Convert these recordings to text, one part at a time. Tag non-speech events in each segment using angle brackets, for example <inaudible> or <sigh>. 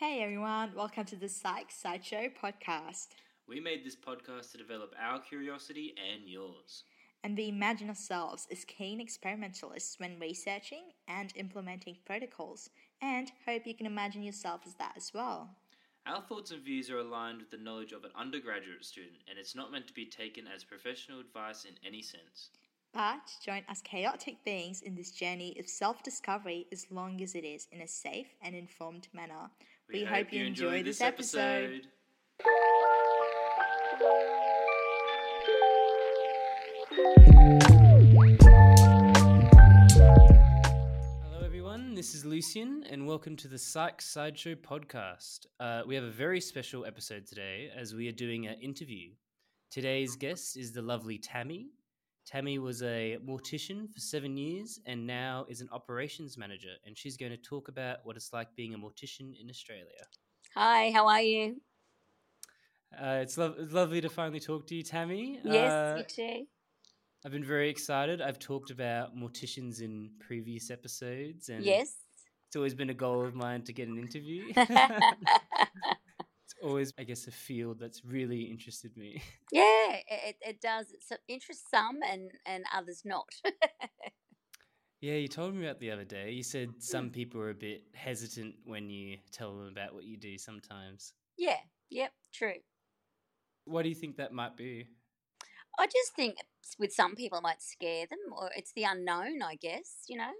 Hey everyone, welcome to the Psych Sideshow podcast. We made this podcast to develop our curiosity and yours. And we imagine ourselves as keen experimentalists when researching and implementing protocols, and hope you can imagine yourself as that as well. Our thoughts and views are aligned with the knowledge of an undergraduate student, and it's not meant to be taken as professional advice in any sense. But join us chaotic beings in this journey of self discovery as long as it is in a safe and informed manner. We, hope, you enjoy this episode. Hello, everyone. This is Lucian, and welcome to the Psych Sideshow podcast. Uh, we have a very special episode today as we are doing an interview. Today's guest is the lovely Tammy. Tammy was a mortician for seven years and now is an operations manager, and she's going to talk about what it's like being a mortician in Australia. Hi, how are you? Uh, it's, lo- it's lovely to finally talk to you, Tammy. Yes, Uh, you too. I've been very excited. I've talked about morticians in previous episodes, and Yes. it's always been a goal of mine to get an interview. <laughs> <laughs> always, I guess, a field that's really interested me. <laughs> Yeah, it, it does. It interests some and, and others not. <laughs> Yeah, you told me about the other day. You said some mm. people are a bit hesitant when you tell them about what you do sometimes. yeah, yep, true. What do you think that might be? I just think with some people it might scare them or it's the unknown, I guess, you know?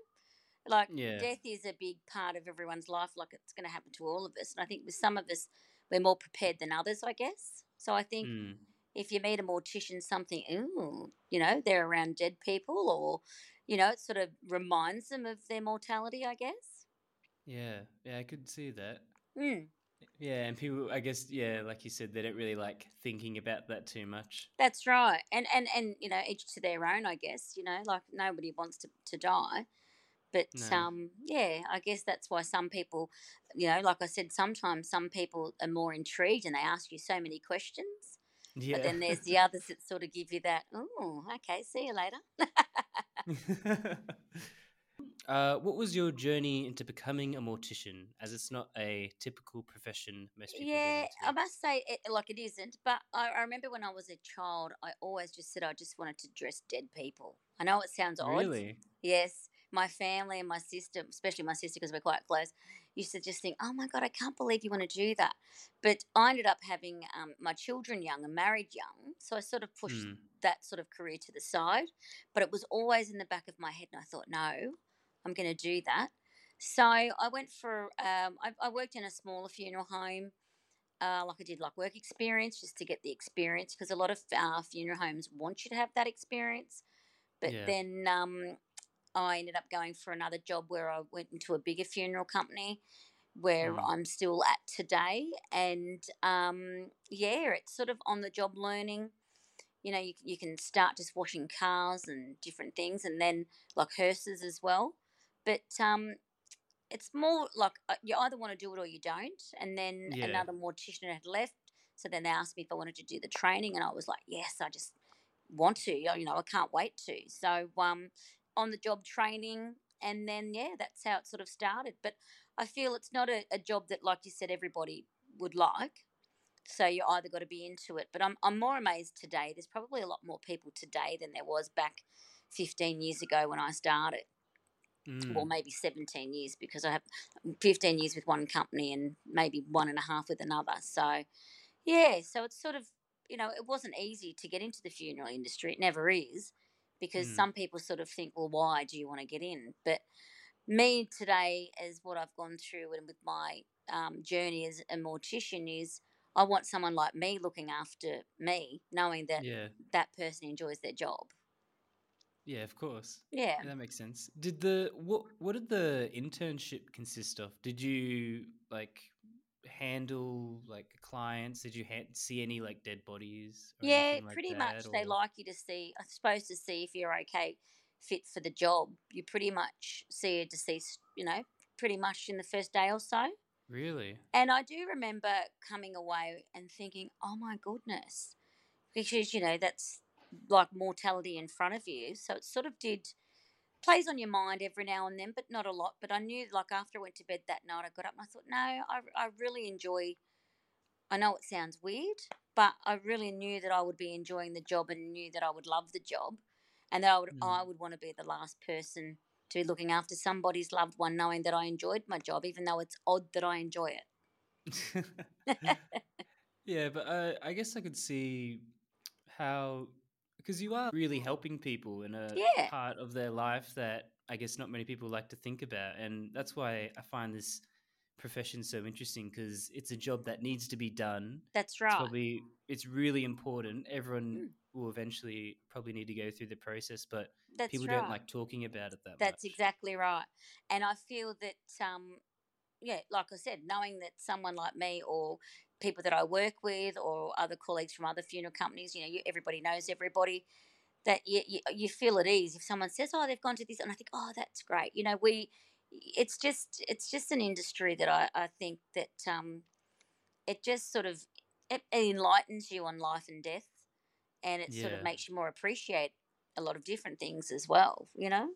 Like Yeah. death is a big part of everyone's life, like it's going to happen to all of us. And I think with some of us, we're more prepared than others, I guess. So I think Mm, if you meet a mortician, something, ooh, you know, they're around dead people, or, you know, it sort of reminds them of their mortality, I guess. yeah, yeah, I could see that. Mm, Yeah, and people, I guess, yeah, like you said, they don't really like thinking about that too much. that's right. And, and, and, you know, each to their own, I guess, you know, like nobody wants to, to die. But, No. um, yeah, I guess that's why some people, you know, like I said, sometimes some people are more intrigued and they ask you so many questions. Yeah. But then there's the <laughs> others that sort of give you that, oh, okay, see you later. <laughs> uh, what was your journey into becoming a mortician, as it's not a typical profession most people Yeah, I must say, it, like it isn't. But I, I remember when I was a child, I always just said I just wanted to dress dead people. I know it sounds odd. Really? Yes, my family and my sister, especially my sister because we're quite close, used to just think, "Oh my god, I can't believe you want to do that." But I ended up having um, my children young and married young, so I sort of pushed Hmm. that sort of career to the side. But it was always in the back of my head, and I thought, "No, I'm going to do that." So I went for. Um, I, I worked in a smaller funeral home. Uh, like I did, like work experience, just to get the experience, because a lot of uh, funeral homes want you to have that experience. But Yeah. then um, I ended up going for another job where I went into a bigger funeral company where Mm. I'm still at today. And um, yeah, it's sort of on the job learning. You know, you, you can start just washing cars and different things, and then like hearses as well. But um, it's more like uh, you either want to do it or you don't. And then Yeah. another mortician had left. So then they asked me if I wanted to do the training, and I was like, yes, I just want to. You know, I can't wait to. So um, on the job training, and then yeah, that's how it sort of started. But I feel it's not a, a job that, like you said, everybody would like. So you either got to be into it. But I'm I'm more amazed today. There's probably a lot more people today than there was back 15 years ago when I started. Mm. Well, maybe 17 years because I have 15 years with one company and maybe one and a half with another. So yeah, so it's sort of you know it wasn't easy to get into the funeral industry. It never is because Mm. some people sort of think, well, why do you want to get in? But me today, as what I've gone through and with my um, journey as a mortician, is I want someone like me looking after me, knowing that yeah, that person enjoys their job. yeah, of course. Yeah. Yeah, that makes sense. Did the what what did the internship consist of? Did you like handle like clients? Did you ha- see any like dead bodies? or Yeah, like pretty much. that, They like you to see, I suppose, to see if you're okay, fit for the job. You pretty much see a deceased, you know, pretty much in the first day or so. Really? And I do remember coming away and thinking, oh my goodness, because, you know, that's like mortality in front of you. So it sort of did plays on your mind every now and then, but not a lot. But I knew, like after I went to bed that night, I got up and I thought, no, I I really enjoy. I know it sounds weird, but I really knew that I would be enjoying the job and knew that I would love the job, and that I would Mm. I would want to be the last person to be looking after somebody's loved one, knowing that I enjoyed my job, even though it's odd that I enjoy it. <laughs> yeah, but uh, I guess I could see how because you are really helping people in a Yeah. part of their life that I guess not many people like to think about, and that's why I find this profession so interesting because it's a job that needs to be done. That's It's right. probably it's really important. Everyone Mm. will eventually probably need to go through the process, but That's people right. don't like talking about it that That's much. exactly right. And I feel that, um, yeah, like I said, knowing that someone like me or people that I work with or other colleagues from other funeral companies, you know, you, everybody knows everybody, that you, you, you feel at ease if someone says, oh, they've gone to this. And I think, oh, that's great. You know, we, it's just, it's just an industry that I, I think that um, it just sort of, it, it enlightens you on life and death. And it sort of makes you more appreciate a lot of different things as well, you know?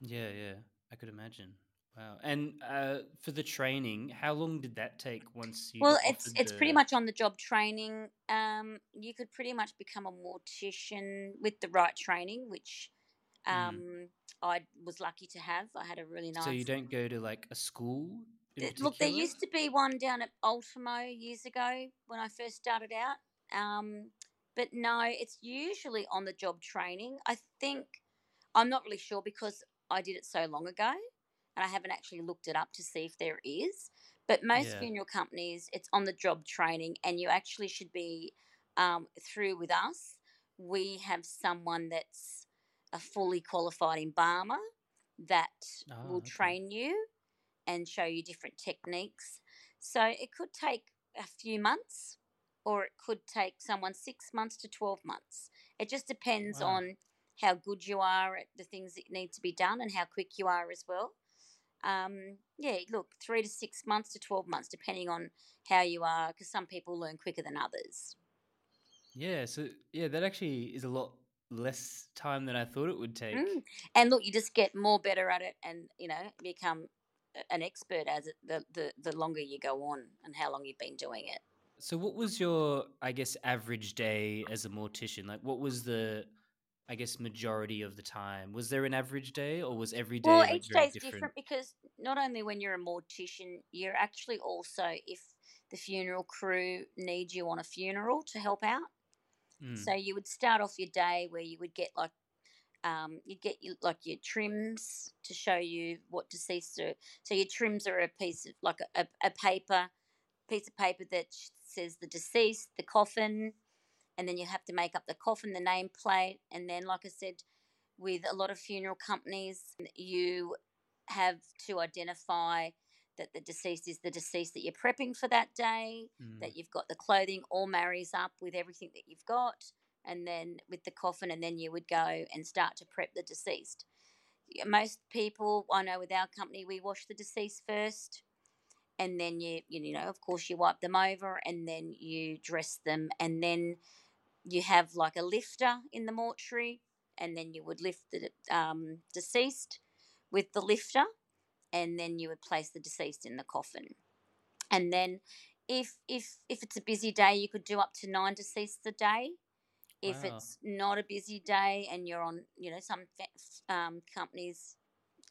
Yeah, yeah, I could imagine. Wow. And uh, for the training, how long did that take once you? Well, it's it's pretty much on the job training. Um, you could pretty much become a mortician with the right training, which Mm. um, I was lucky to have. I had a really nice. So you don't go to like a school. Look, there used to be one down at Ultimo years ago when I first started out. Um, but no, it's usually on the job training. I think I'm not really sure because I did it so long ago and I haven't actually looked it up to see if there is. But most Yeah. funeral companies, it's on the job training, and you actually should be um, through with us. We have someone that's a fully qualified embalmer that Oh, will okay. train you and show you different techniques. So it could take a few months or it could take someone six months to 12 months. It just depends Wow. on how good you are at the things that need to be done and how quick you are as well. Um, yeah, look, three to six months to 12 months, depending on how you are, because some people learn quicker than others. Yeah. So yeah, that actually is a lot less time than I thought it would take. Mm. And look, you just get more better at it and, you know, become an expert as it, the, the, the longer you go on and how long you've been doing it. So what was your, I guess, average day as a mortician? Like, what was the, I guess, majority of the time? Was there an average day, or was every day Well, like, each very day's different? different because not only when you're a mortician, you're actually also if the funeral crew need you on a funeral to help out. Mm. So you would start off your day where you would get like um, you'd get your, like your trims to show you what deceased are. So your trims are a piece of like a, a, a paper piece of paper that says the deceased, the coffin, and then you have to make up the coffin, the nameplate, and then like I said, with a lot of funeral companies, you have to identify that the deceased is the deceased that you're prepping for that day Mm. that you've got the clothing all marries up with everything that you've got and then with the coffin and then you would go and start to prep the deceased most people i know with our company we wash the deceased first and then you you know of course you wipe them over and then you dress them and then you have like a lifter in the mortuary and then you would lift the um, deceased with the lifter and then you would place the deceased in the coffin and then if if if it's a busy day you could do up to nine deceased a day if Wow. it's not a busy day and you're on you know some um, companies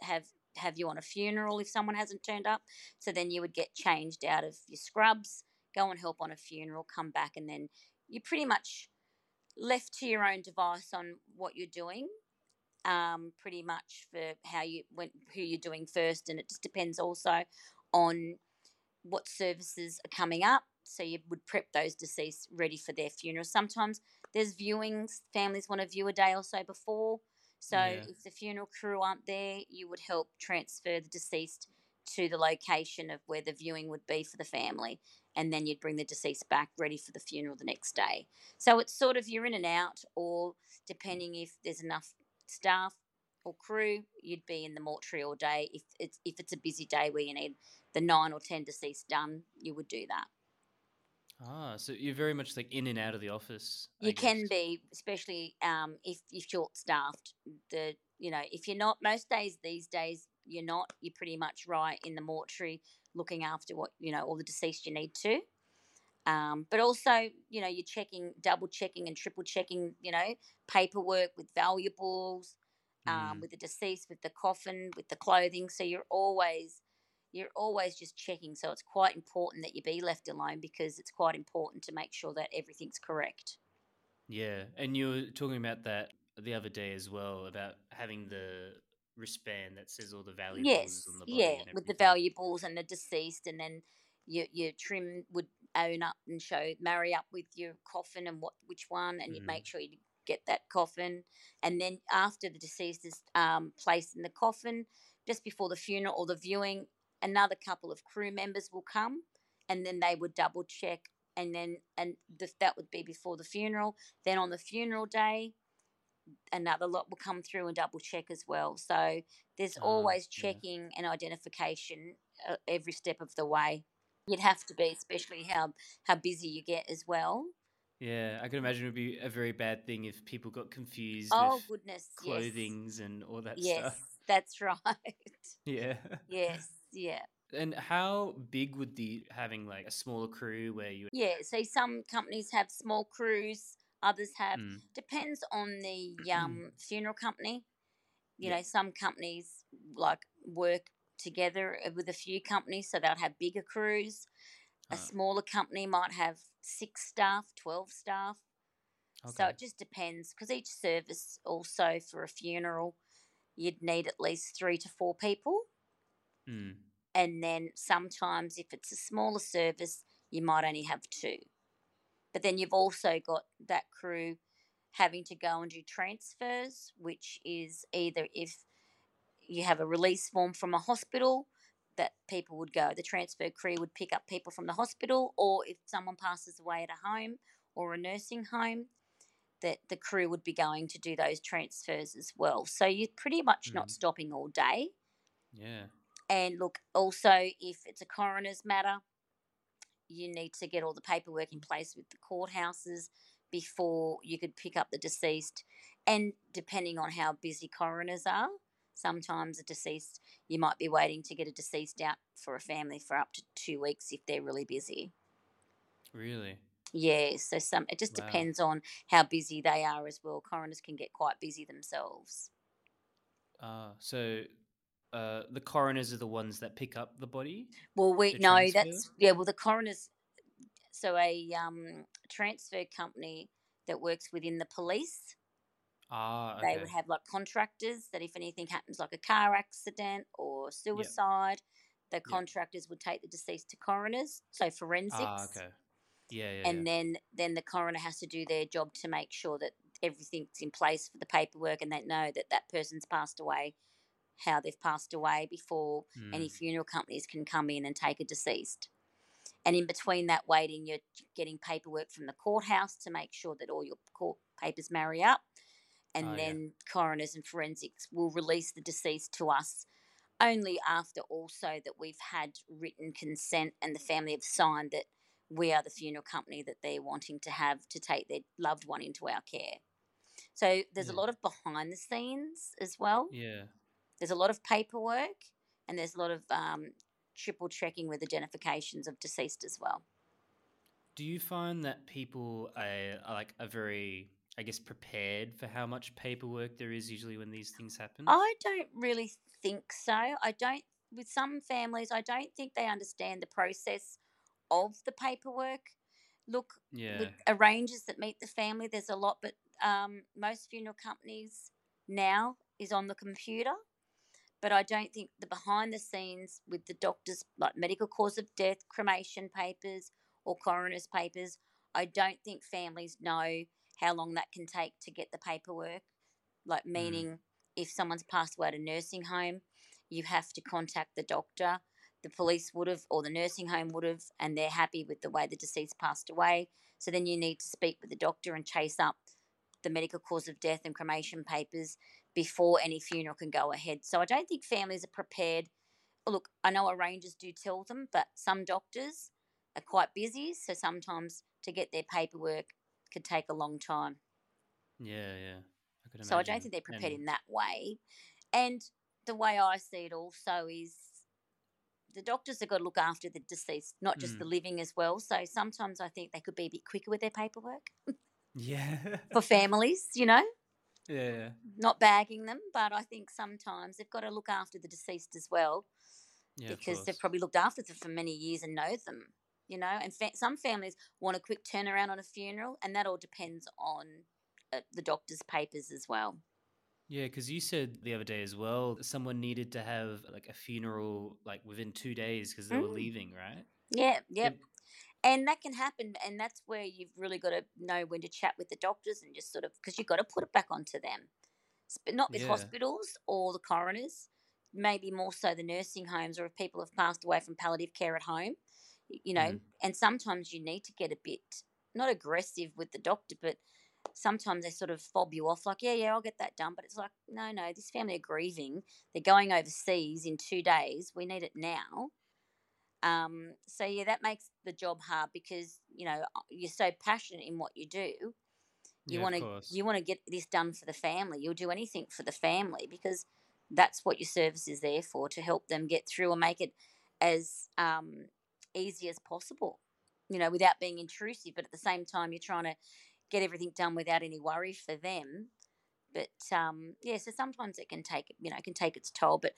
have have you on a funeral if someone hasn't turned up so then you would get changed out of your scrubs go and help on a funeral come back and then you're pretty much left to your own device on what you're doing um, pretty much for how you went who you're doing first and it just depends also on what services are coming up. So you would prep those deceased ready for their funeral. Sometimes there's viewings families want to view a day or so before. So Yeah. if the funeral crew aren't there you would help transfer the deceased to the location of where the viewing would be for the family and then you'd bring the deceased back ready for the funeral the next day so it's sort of you're in and out or depending if there's enough staff or crew you'd be in the mortuary all day if it's if it's a busy day where you need the nine or ten deceased done you would do that Ah, so you're very much like in and out of the office. I You can be, especially um, if you're short staffed. The you know if you're not most days these days you're not. You're pretty much right in the mortuary looking after what you know all the deceased you need to. Um, but also, you know, you're checking, double checking, and triple checking. You know, paperwork with valuables, um, Mm. with the deceased, with the coffin, with the clothing. So you're always, you're always just checking. So it's quite important that you be left alone because it's quite important to make sure that everything's correct. Yeah, and you were talking about that the other day as well about having the wristband that says all the valuables Yes, on the body yeah, with the valuables and the deceased, and then your your trim would own up and show marry up with your coffin and what which one, and you Mhm. make sure you get that coffin, and then after the deceased is um, placed in the coffin, just before the funeral or the viewing, another couple of crew members will come, and then they would double check, and then and the, that would be before the funeral. Then on the funeral day, another lot will come through and double check as well. So there's Ah, always yeah. checking and identification uh, every step of the way. You'd have to be, especially how how busy you get as well. Yeah, I can imagine it would be a very bad thing if people got confused Oh goodness, yes, clothings and all that yes, stuff. that's <laughs> right. Yeah. yes, yeah, And how big would the having like a smaller crew where you yeah. So some companies have small crews, others have Mm, depends on the um, funeral company. You Yeah. know, some companies like work together uh, with a few companies, so they'll have bigger crews. A Ah. smaller company might have six staff, 12 staff. Okay. So it just depends because each service, also for a funeral, you'd need at least three to four people. Mm, And then sometimes, if it's a smaller service, you might only have two. But then you've also got that crew having to go and do transfers, which is either if you have a release form from a hospital that people would go, the transfer crew would pick up people from the hospital, or if someone passes away at a home or a nursing home, that the crew would be going to do those transfers as well. So you're pretty much not Mm. stopping all day. yeah. And look, also, if it's a coroner's matter, you need to get all the paperwork in place with the courthouses before you could pick up the deceased. And depending on how busy coroners are, sometimes a deceased, you might be waiting to get a deceased out for a family for up to two weeks if they're really busy. Really? Yeah, so some it just Wow. depends on how busy they are as well. Coroners can get quite busy themselves. Uh, so uh, the coroners are the ones that pick up the body? Well, we no, that's yeah. Well, the coroner's so a um, transfer company that works within the police. Ah, They would have like contractors that if anything happens, like a car accident or suicide, the contractors would take the deceased to coroners, so forensics, Ah, okay. Yeah, yeah, and then then the coroner has to do their job to make sure that everything's in place for the paperwork and they know that that person's passed away, how they've passed away before yeah. any Mm, funeral companies can come in and take a deceased. And in between that waiting, you're getting paperwork from the courthouse to make sure that all your court papers marry up. And Oh, yeah. then coroners and forensics will release the deceased to us only after also that we've had written consent and the family have signed that we are the funeral company that they're wanting to have to take their loved one into our care. So there's a lot of behind the scenes as well yeah. There's a lot of paperwork and there's a lot of um, triple checking with identifications of deceased as well. Do you find that people are, are like are very, I guess, prepared for how much paperwork there is usually when these things happen? I don't really think so. I don't, with some families, I don't think they understand the process of the paperwork. Look, yeah. with arrangers that meet the family, there's a lot, but um, most funeral companies now is on the computer. But I don't think the behind the scenes with the doctors, like medical cause of death, cremation papers, or coroner's papers, I don't think families know how long that can take to get the paperwork. Like, mm. meaning if someone's passed away at a nursing home, you have to contact the doctor. The police would have, or the nursing home would have, and they're happy with the way the deceased passed away. So then you need to speak with the doctor and chase up the medical cause of death and cremation papers before any funeral can go ahead. So I don't think families are prepared. Look, I know arrangers do tell them, but some doctors are quite busy, so sometimes to get their paperwork could take a long time. Yeah, yeah. I so I don't think they're prepared and... in that way. And the way I see it also is the doctors have got to look after the deceased, not just mm. the living as well. So sometimes I think they could be a bit quicker with their paperwork. yeah. <laughs> For families, you know? Yeah. Not bagging them, but I think sometimes they've got to look after the deceased as well. Yeah, because they've probably looked after them for many years and know them, you know. And fa- some families want a quick turnaround on a funeral, and that all depends on uh, the doctor's papers as well. Yeah, because you said the other day as well, someone needed to have like a funeral like within two days because they mm. were leaving, right? Yeah, yep. And that can happen, and that's where you've really got to know when to chat with the doctors and just sort of because you've got to put it back onto them, but not with yeah. hospitals or the coroners. Maybe more so the nursing homes, or if people have passed away from palliative care at home, you know. Mm. And sometimes you need to get a bit not aggressive with the doctor, but sometimes they sort of fob you off, like, yeah, yeah, I'll get that done. But it's like, no, no, this family are grieving. They're going overseas in two days. We need it now. Um, so yeah, that makes the job hard because you know uh, you're so passionate in what you do. You yeah, want to you want to get this done for the family. You'll do anything for the family because that's what your service is there for to help them get through and make it as um, easy as possible. You know, without being intrusive, but at the same time, you're trying to get everything done without any worry for them. But um, yeah, so sometimes it can take you know it can take its toll. But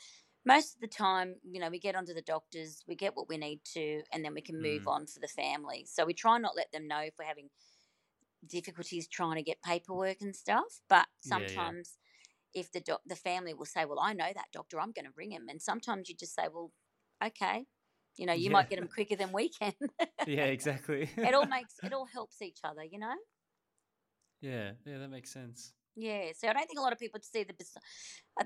most of the time, you know, we get onto the doctors, we get what we need to, and then we can move mm. on for the family. So we try not let them know if we're having difficulties trying to get paperwork and stuff. But sometimes, yeah, yeah. if the doc- the family will say, "Well, I know that doctor, I'm going to ring him," and sometimes you just say, "Well, okay." You know, you yeah. might get them quicker than we can. yeah, <laughs> exactly. it all <laughs> makes it all helps each other, you know. Yeah, yeah, that makes sense. Yeah, so I don't think a lot of people see the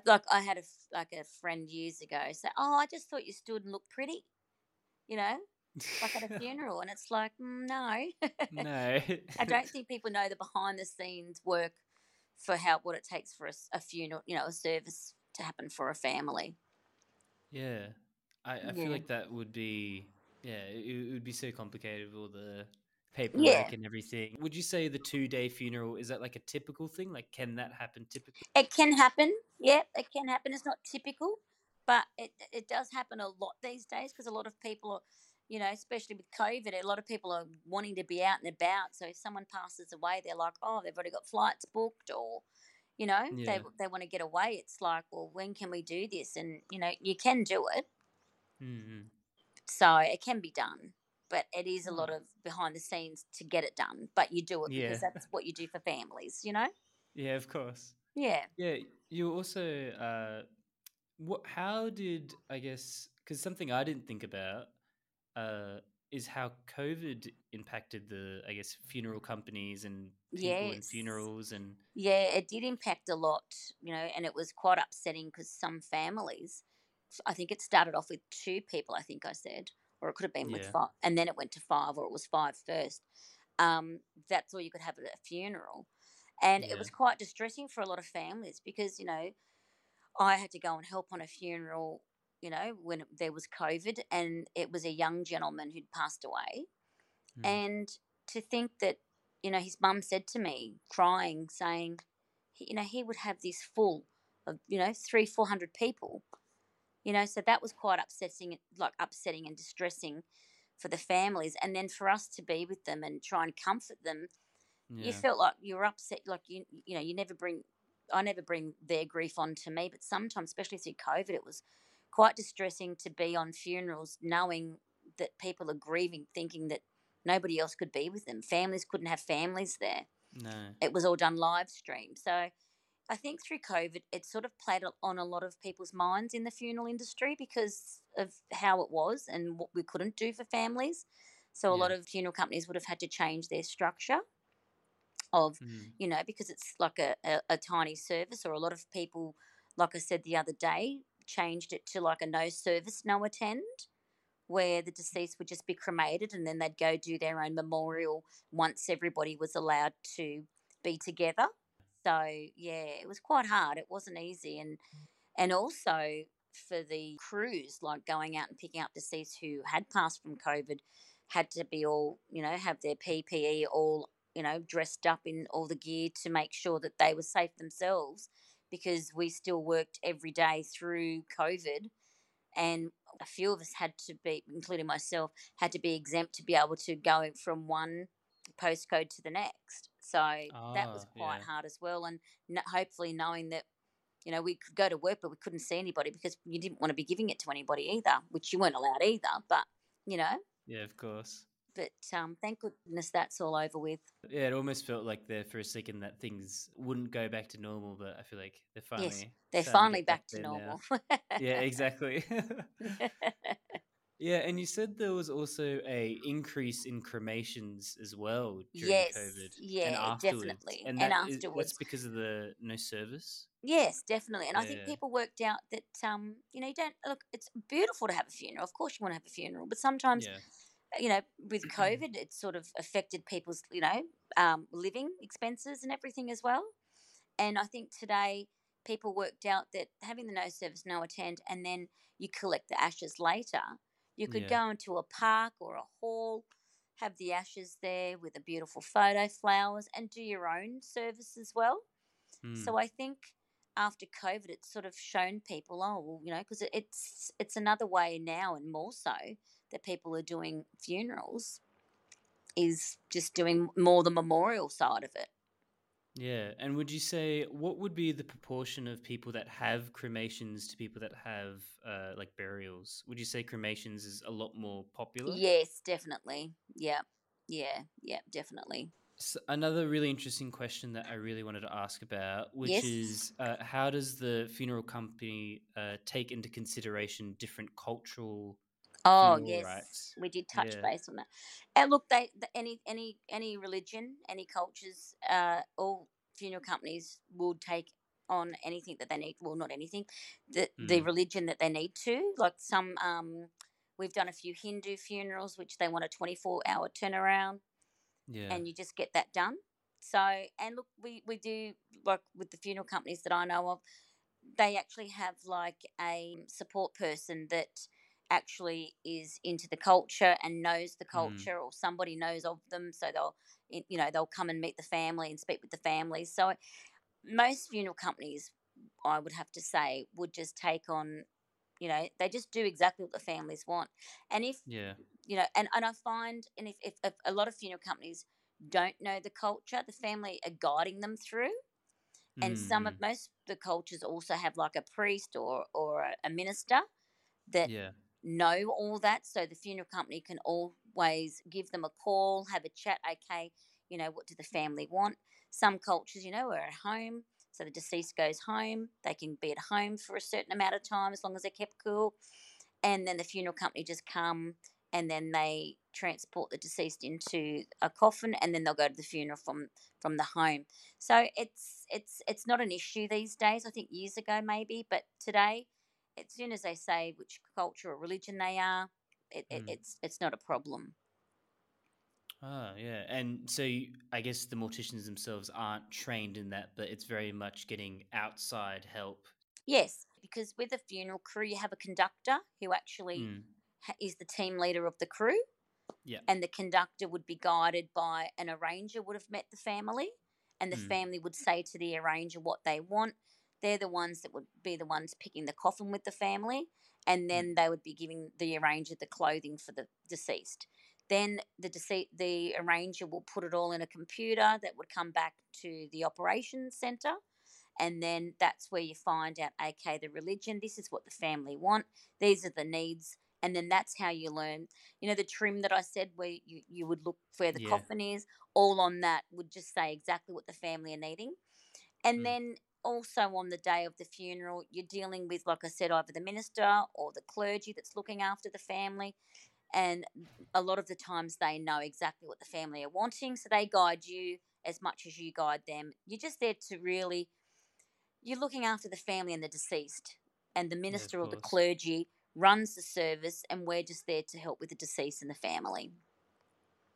like I had a like a friend years ago say, "Oh, I just thought you stood and looked pretty," you know, like at a <laughs> funeral, and it's like, mm, no, no. <laughs> I don't think people know the behind the scenes work for how what it takes for a, a funeral, you know, a service to happen for a family. Yeah, I, I yeah. feel like that would be yeah, it, it would be so complicated with all the paperwork yeah. and everything. Would you say the two day funeral is that like a typical thing? Like, can that happen typically? It can happen. Yeah, it can happen. It's not typical, but it it does happen a lot these days because a lot of people are. You know, especially with COVID, a lot of people are wanting to be out and about. So if someone passes away, they're like, "Oh, they've already got flights booked," or you know, yeah. they they want to get away. It's like, well, when can we do this? And you know, you can do it. Mm-hmm. So it can be done but it is a lot mm. of behind the scenes to get it done. But you do it yeah. because that's what you do for families, you know? Yeah, of course. Yeah. Yeah. You also, uh, what? How did I guess? Because something I didn't think about uh, is how COVID impacted the, I guess, funeral companies and people yes. and funerals and. Yeah, it did impact a lot, you know, and it was quite upsetting because some families. I think it started off with two people. I think I said or it could have been yeah. with five, and then it went to five, or it was five first. Um, that's all you could have at a funeral, and yeah. it was quite distressing for a lot of families because you know I had to go and help on a funeral, you know, when there was COVID, and it was a young gentleman who'd passed away, mm. and to think that you know his mum said to me, crying, saying, you know, he would have this full of you know three, four hundred people you know so that was quite upsetting like upsetting and distressing for the families and then for us to be with them and try and comfort them yeah. you felt like you were upset like you you know you never bring i never bring their grief on to me but sometimes especially through covid it was quite distressing to be on funerals knowing that people are grieving thinking that nobody else could be with them families couldn't have families there no it was all done live stream so I think through COVID, it sort of played on a lot of people's minds in the funeral industry because of how it was and what we couldn't do for families. So a yeah. lot of funeral companies would have had to change their structure of, mm. you know, because it's like a, a, a tiny service, or a lot of people, like I said the other day, changed it to like a no service, no attend, where the deceased would just be cremated and then they'd go do their own memorial once everybody was allowed to be together. So yeah, it was quite hard. It wasn't easy, and and also for the crews, like going out and picking up deceased who had passed from COVID, had to be all, you know, have their PPE all, you know, dressed up in all the gear to make sure that they were safe themselves because we still worked every day through COVID. And a few of us had to be, including myself, had to be exempt to be able to go from one postcode to the next. So that was Ah, quite yeah. hard as well. And n- hopefully knowing that, you know, we could go to work, but we couldn't see anybody because you didn't want to be giving it to anybody either, which you weren't allowed either. But, you know, Yeah, of course. but um, thank goodness that's all over with. Yeah, it almost felt like there for a second that things wouldn't go back to normal, but I feel like they're finally Yes, They're to finally get back to normal. Yeah, <laughs> exactly. <laughs> <laughs> yeah, and you said there was also a increase in cremations as well during Yes, COVID. yeah, and afterwards. definitely. And, And that is- afterwards. that's because of the no service. Yes, definitely. And I think people worked out that um, you know, you don't look it's beautiful to have a funeral. Of course you want to have a funeral, but sometimes Yeah, you know, with <clears throat> COVID it sort of affected people's, you know, um, living expenses and everything as well. And I think today people worked out that having the no service, no attend, and then you collect the ashes later, you could Yeah. go into a park or a hall, have the ashes there with a beautiful photo, flowers, and do your own service as well. Mm, So I think after COVID, it's sort of shown people, oh, well, you know, because it's it's another way now, and more so that people are doing funerals, is just doing more the memorial side of it. Yeah. And would you say what would be the proportion of people that have cremations to people that have uh, like burials? Would you say cremations is a lot more popular? Yes, definitely. Yeah, yeah, yeah, definitely. S another really interesting question that I really wanted to ask about, which Yes. is uh, how does the funeral company uh, take into consideration different cultural Oh yes, rites? we did touch Yeah. base on that. And look, they the, any any any religion, any cultures, uh, all funeral companies will take on anything that they need. Well, not anything, the the Mm. religion that they need to. Like some, um, we've done a few Hindu funerals, which they want a twenty four hour turnaround, Yeah. and you just get that done. So, and look, we we do like with the funeral companies that I know of, they actually have like a support person that actually is into the culture and knows the culture or somebody knows of them so they'll you know they'll come and meet the family and speak with the families so most funeral companies i would have to say would just take on you know they just do exactly what the families want. And if yeah. you know and, and i find and if, if, if a lot of funeral companies don't know the culture the family are guiding them through. And some of Mm, most of the cultures also have like a priest or or a, a minister that yeah. Know all that so the funeral company can always give them a call have a chat okay you know what do the family want? Some cultures you know are at home so the deceased goes home they can be at home for a certain amount of time as long as they're kept cool and then the funeral company just come and then they transport the deceased into a coffin and then they'll go to the funeral from from the home. So it's it's it's not an issue these days i think years ago maybe but today as soon as they say which culture or religion they are it, it, Mm. it's it's not a problem Ah, yeah. And so you, I guess the morticians themselves aren't trained in that, but it's very much getting outside help. yes because with a funeral crew you have a conductor who actually Mm, is the team leader of the crew Yeah. and the conductor would be guided by an arranger would have met the family and the Mm. family would say to the arranger what they want they're the ones that would be the ones picking the coffin with the family and then they would be giving the arranger the clothing for the deceased then the dece- the arranger will put it all in a computer that would come back to the operations center and then that's where you find out okay the religion this is what the family want these are the needs and then that's how you learn you know the trim that i said where you, you would look where the Yeah. coffin is all on that would just say exactly what the family are needing and Mm. then also on the day of the funeral you're dealing with like i said either the minister or the clergy that's looking after the family and a lot of the times they know exactly what the family are wanting so they guide you as much as you guide them you're just there to really you're looking after the family and the deceased and the minister or the clergy runs the service and we're just there to help with the deceased and the family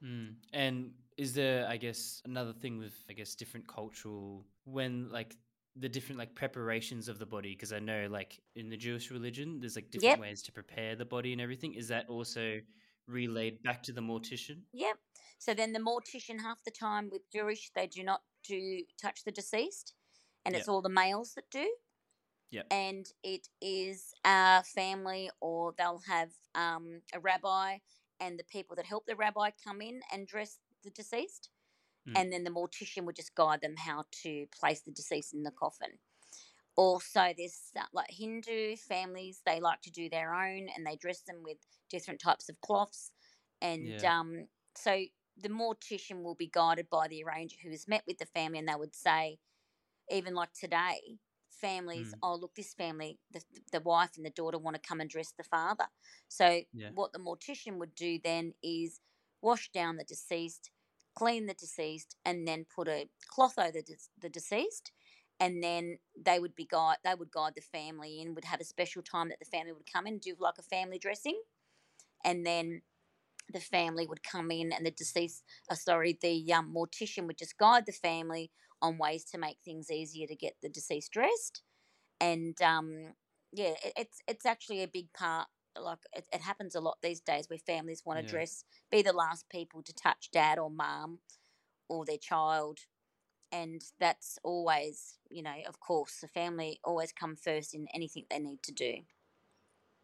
mm. And is there, I guess, another thing with, I guess, different cultural when like the different like preparations of the body? Because I know, like in the Jewish religion, there's like different Yep. ways to prepare the body and everything. Is that also relayed back to the mortician. Yep. So then the mortician, half the time with Jewish, they do not do touch the deceased, and it's Yep. all the males that do. Yep. And it is a family, or they'll have um, a rabbi, and the people that help the rabbi come in and dress the deceased, Mm. and then the mortician would just guide them how to place the deceased in the coffin. Also, there's like Hindu families; they like to do their own, and they dress them with different types of cloths, and Yeah. um, so the mortician will be guided by the arranger who has met with the family, and they would say, even like today, families, Mm. oh look, this family, the the wife and the daughter want to come and dress the father. So Yeah. what the mortician would do then is wash down the deceased, clean the deceased, and then put a cloth over the, the deceased. And then they would be guide. They would guide the family in. Would have a special time that the family would come in do like a family dressing, and then the family would come in, and the deceased. Uh, sorry, the um, mortician would just guide the family on ways to make things easier to get the deceased dressed. And um, yeah, it, it's it's actually a big part. Like it, it happens a lot these days where families want to Yeah. dress, be the last people to touch dad or mom or their child. And that's always, you know, of course, the family always come first in anything they need to do.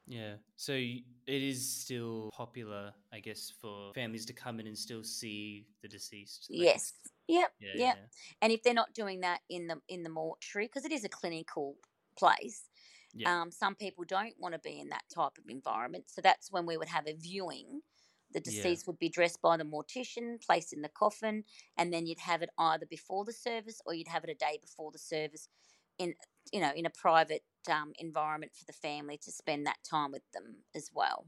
Yeah. So it is still popular, I guess, for families to come in and still see the deceased. like yes. Yep. Yeah. Yep. Yeah. And if they're not doing that in the in the mortuary, because it is a clinical place, Yeah. um, some people don't want to be in that type of environment. So that's when we would have a viewing. The Yeah. deceased would be dressed by the mortician, placed in the coffin, and then you'd have it either before the service or you'd have it a day before the service, in you know in a private um, environment for the family to spend that time with them as well.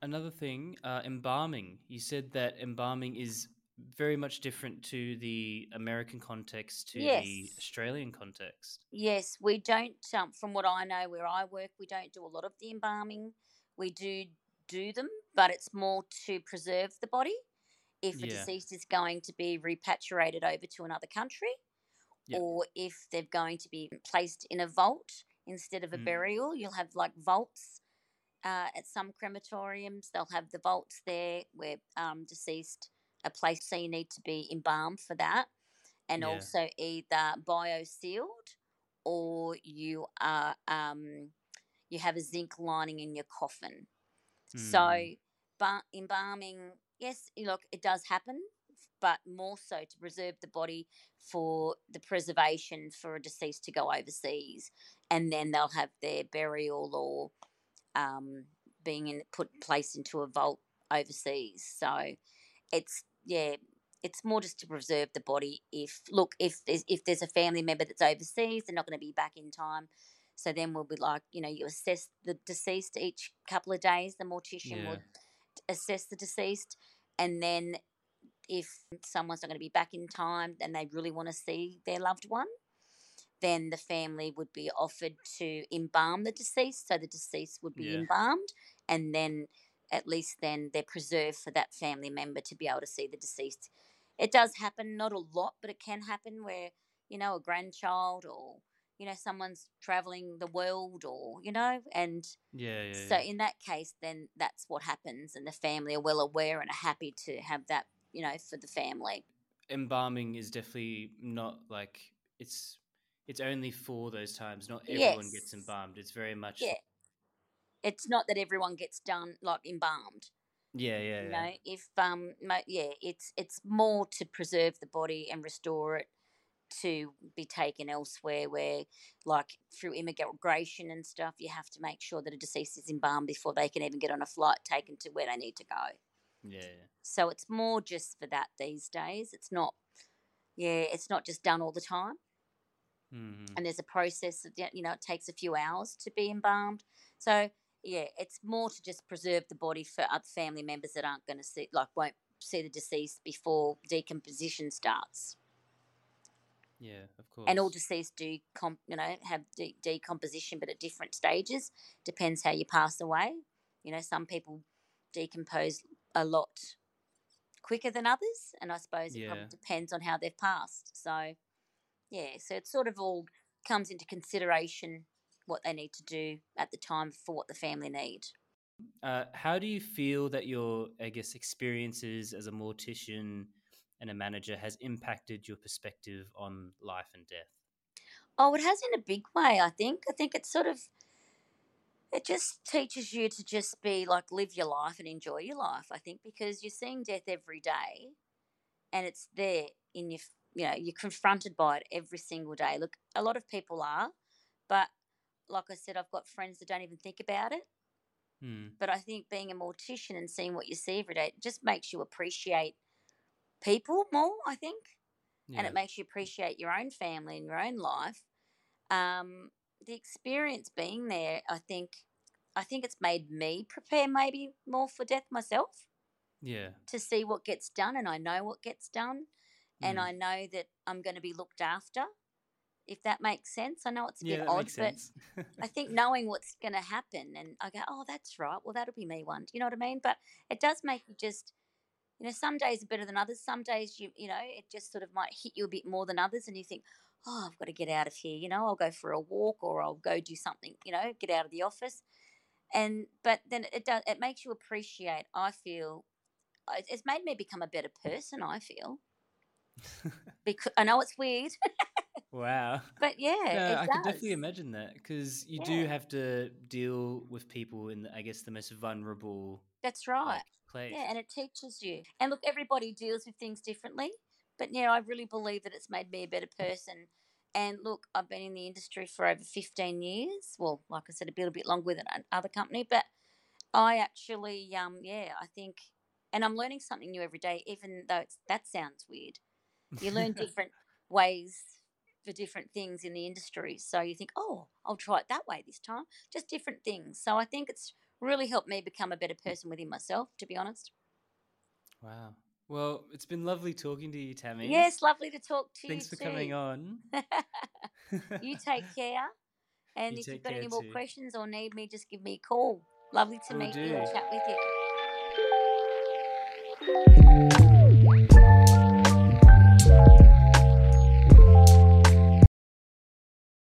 Another thing, uh, embalming. You said that embalming is very much different to the American context to the Australian context. Yes, we don't. Um, from what I know, where I work, we don't do a lot of the embalming. We do do them, but it's more to preserve the body. If a Yeah. deceased is going to be repatriated over to another country, Yep. or if they're going to be placed in a vault instead of a Mm. burial, you'll have like vaults. Uh, at some crematoriums, they'll have the vaults there where um, deceased are place, so you need to be embalmed for that, and Yeah. also either bio-sealed or you are um, you have a zinc lining in your coffin. So, Mm. but embalming, yes, look, it does happen, but more so to preserve the body for the preservation for a deceased to go overseas, and then they'll have their burial or um, being in, put placed into a vault overseas. So, it's yeah, it's more just to preserve the body. If look, if there's, if there's a family member that's overseas, they're not going to be back in time. So then we'll be like, you know, you assess the deceased each couple of days. The mortician Yeah. would assess the deceased, and then if someone's not going to be back in time and they really want to see their loved one, then the family would be offered to embalm the deceased. So the deceased would be Yeah. embalmed, and then at least then they're preserved for that family member to be able to see the deceased. It does happen, not a lot, but it can happen where, you know, a grandchild or, you know, someone's traveling the world or, you know, and Yeah, yeah, so yeah. in that case, then that's what happens, and the family are well aware and are happy to have that, you know, for the family. Embalming is definitely not like it's it's only for those times. Not everyone gets embalmed. It's very much Yeah. It's not that everyone gets done like embalmed. yeah, yeah, You yeah. know, if um, mo- yeah, it's it's more to preserve the body and restore it to be taken elsewhere. Where like through immigration and stuff, you have to make sure that a deceased is embalmed before they can even get on a flight taken to where they need to go. yeah. So it's more just for that these days. It's not, yeah, it's not just done all the time. Mhm. And there's a process that, you know, it takes a few hours to be embalmed. So, yeah, it's more to just preserve the body for other family members that aren't going to see, like, won't see the deceased before decomposition starts. Yeah, of course. And all deceased do, com- you know, have de- decomposition, but at different stages. Depends how you pass away. You know, some people decompose a lot quicker than others, and I suppose it Yeah. probably depends on how they've passed. So, yeah, so it sort of all comes into consideration what they need to do at the time for what the family need. Uh, how do you feel that your, I guess, experiences as a mortician and a manager has impacted your perspective on life and death? Oh, it has in a big way, I think. I think it's sort of it just teaches you to just be like live your life and enjoy your life, I think, because you're seeing death every day and it's there in your you know, you're confronted by it every single day. Look, a lot of people are, but like I said, I've got friends that don't even think about it. Hmm. But I think being a mortician and seeing what you see every day just makes you appreciate people more, I think. Yeah. And it makes you appreciate your own family and your own life. Um, the experience being there, I think, I think it's made me prepare maybe more for death myself. Yeah. To see what gets done, and I know what gets done, and mm. I know that I'm going to be looked after. If that makes sense, I know it's a yeah, bit odd, but I <laughs> think knowing what's going to happen, and I go, oh, that's right. Well, that'll be me one. Do you know what I mean? But it does make you just you know some days are better than others some days you you know it just sort of might hit you a bit more than others and you think oh, I've got to get out of here. You know, I'll go for a walk or I'll go do something. You know, get out of the office. And but then it does. It makes you appreciate. I feel it's made me become a better person. I feel <laughs> because I know it's weird. <laughs> wow. But yeah, no, I can definitely imagine that because you yeah. do have to deal with people in, the, I guess, the most vulnerable. That's right. Place. Yeah, and it teaches you. And look, everybody deals with things differently. But yeah, I really believe that it's made me a better person. And look, I've been in the industry for over 15 years. Well, like I said, a little bit longer than another company. But I actually, um, yeah, I think, and I'm learning something new every day, even though it's, that sounds weird. You learn <laughs> different ways for different things in the industry. So you think, oh, I'll try it that way this time. Just different things. So I think it's really helped me become a better person within myself, to be honest. Wow. Well, it's been lovely talking to you, Tammy. Yes, lovely to talk to Thanks you. Thanks for too. coming on. <laughs> you take <laughs> care. And you if you've got any more too. questions or need me, just give me a call. Lovely to Will meet do. you and chat with you.